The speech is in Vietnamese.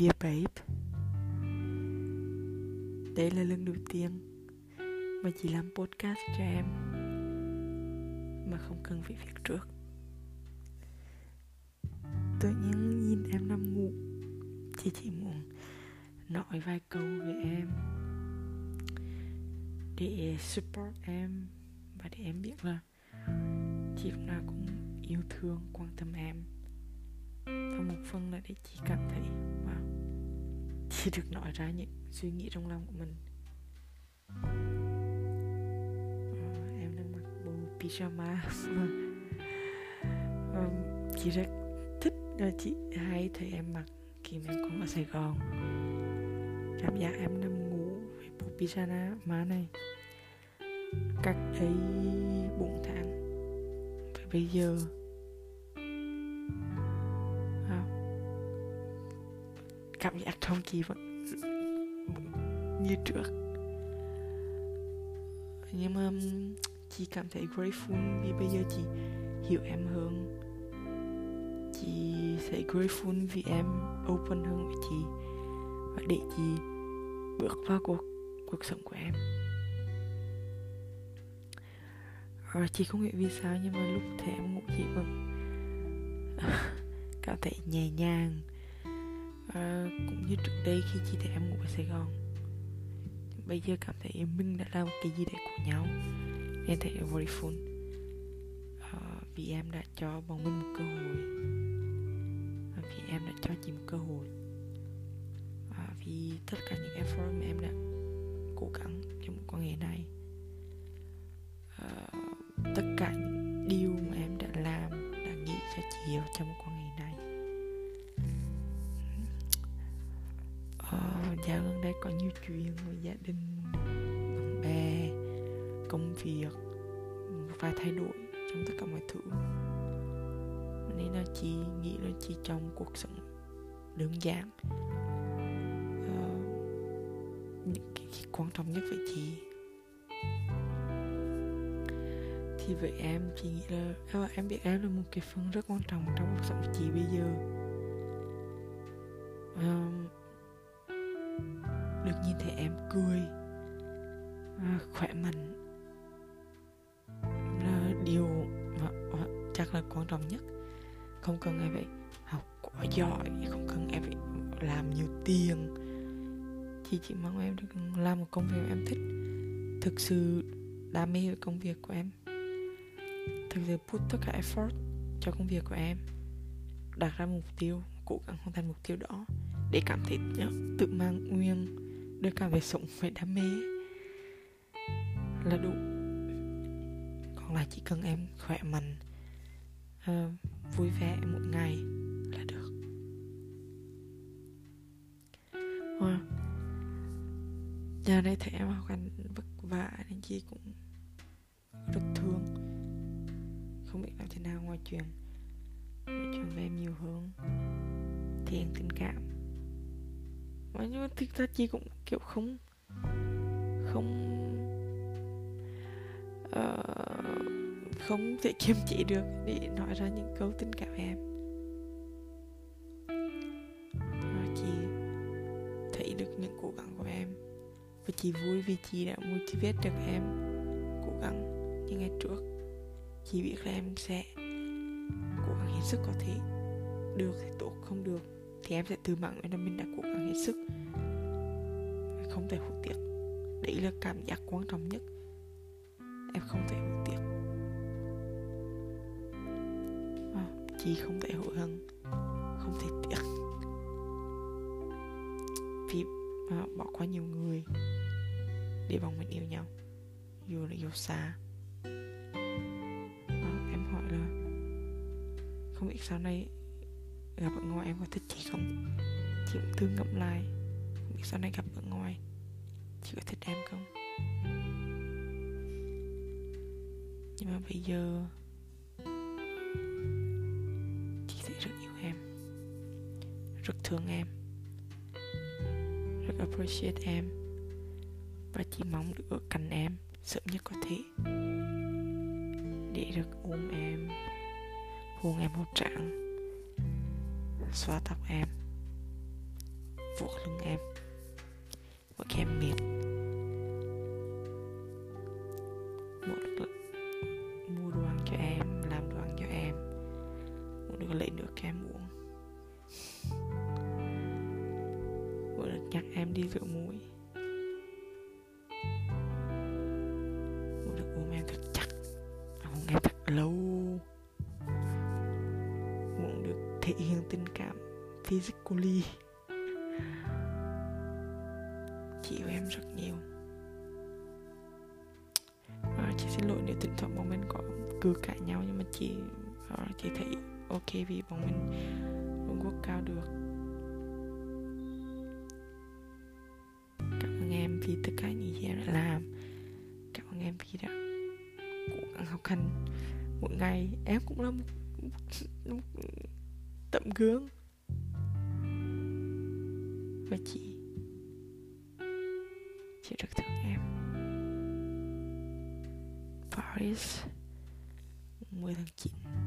Dear babe Đây là lần đầu tiên Mà chị làm podcast cho em Mà không cần phải viết trước. Tự nhiên nhìn em nằm ngủ Chị chỉ muốn nói vài câu về em Để support em Và để em biết là Chị lúc nào cũng yêu thương, quan tâm em. Và một phần là để chị cảm thấy wow, được nói ra những suy nghĩ trong lòng của mình. Ờ, em đang mặc bộ pyjama. Vâng, chị rất thích là chị hay thấy em mặc khi mà em còn ở Sài Gòn. Cảm giác em nằm ngủ với bộ pyjama này. Cách đây 4 tháng. Và bây giờ cảm giác trong chị vẫn như trước. Nhưng mà, chị cảm thấy grateful vì bây giờ chị hiểu em hơn. Chị sẽ grateful vì em open hơn với chị và để chị bước vào cuộc cuộc sống của em. Rồi chị không hiểu vì sao nhưng mà lúc thì em ngủ chị vẫn cảm thấy nhẹ nhàng cũng như trước đây khi chị thấy em ngủ ở Sài Gòn. Bây giờ cảm thấy mình đã làm cái gì để của nhau. Nên thấy grateful à, ờ, vì em đã cho bọn mình một cơ hội. Và vì em đã cho chị một cơ hội. À, vì tất cả những effort mà em đã cố gắng trong một quan hệ này. À, tất cả những điều mà em đã làm đã nghĩ cho chị trong một quan hệ dạo gần đây có nhiều chuyện với gia đình bạn bè công việc và thay đổi trong tất cả mọi thứ. Nên là chị nghĩ là chị trong cuộc sống đơn giản. Uh, những cái, cái quan trọng nhất với chị. Thì với em chị nghĩ là ờ, em biết em là một cái phần rất quan trọng trong cuộc sống của chị bây giờ. Uh, được nhìn thấy em cười. À, khỏe mạnh. Là điều mà, mà chắc là quan trọng nhất. Không cần em phải học quá giỏi không cần em phải làm nhiều tiền. Chỉ chỉ mong em được làm một công việc em thích. Thực sự đam mê với công việc của em. Thực sự put tất cả effort cho công việc của em. Đặt ra mục tiêu cố gắng hoàn thành mục tiêu đó để cảm thấy tự mang nguyên đưa cả về sống về đam mê là đủ. Còn là chỉ cần em khỏe mạnh uh, vui vẻ một ngày là được. Wow. giờ đây thấy em học hành vất vả nên chị cũng rất thương. Không biết làm thế nào ngoài chuyện nói chuyện với em nhiều hơn. Thì em tình cảm mà nhưng mà thực ra chị cũng kiểu không không uh, không thể kiềm chế được để nói ra những câu tình cảm em. Và chị thấy được những cố gắng của em. Và chị vui vì chị đã motivate được em cố gắng như ngày trước. Chị biết là em sẽ cố gắng hết sức có thể. Được thì tốt không được thì em sẽ tự mạng là mình đã cố gắng hết sức. Không thể hối tiếc đấy là cảm giác quan trọng nhất. Em không thể hối tiếc à, chị không thể hối hận. Không thể tiếc. Vì à, bỏ qua nhiều người để bọn mình yêu nhau. Dù là yêu xa. À, em hỏi là không biết sau này gặp ở ngoài, em có thích chị không? Chị cũng thương ngậm lại không biết sau này gặp ở ngoài, chị có thích em không? Nhưng mà bây giờ, chị sẽ rất yêu em. Rất thương em. Rất appreciate em. Và chỉ mong được ở cạnh em sớm nhất có thể. Để được ôm em. Hôn em một tràng xoa tóc em. Vuốt lưng em. Mỗi khi em mệt. Muốn được mua đồ ăn cho em, làm đồ ăn cho em. Muốn được lấy nước cho em uống. Muốn được nhắc em đi rửa mũi. Thể hiện tình cảm physically. Chị yêu em rất nhiều. À, chị xin lỗi nếu thỉnh thoảng bọn mình có cưa cãi nhau nhưng mà chị à, chị thấy ok vì bọn mình vẫn quốc cao được. Cảm ơn em vì tất cả những gì em đã làm. Cảm ơn em vì đã cố gắng học hành. Mỗi ngày em cũng là một, một, một tấm gương. Và chị chị rất thương em. Paris 10 tháng 9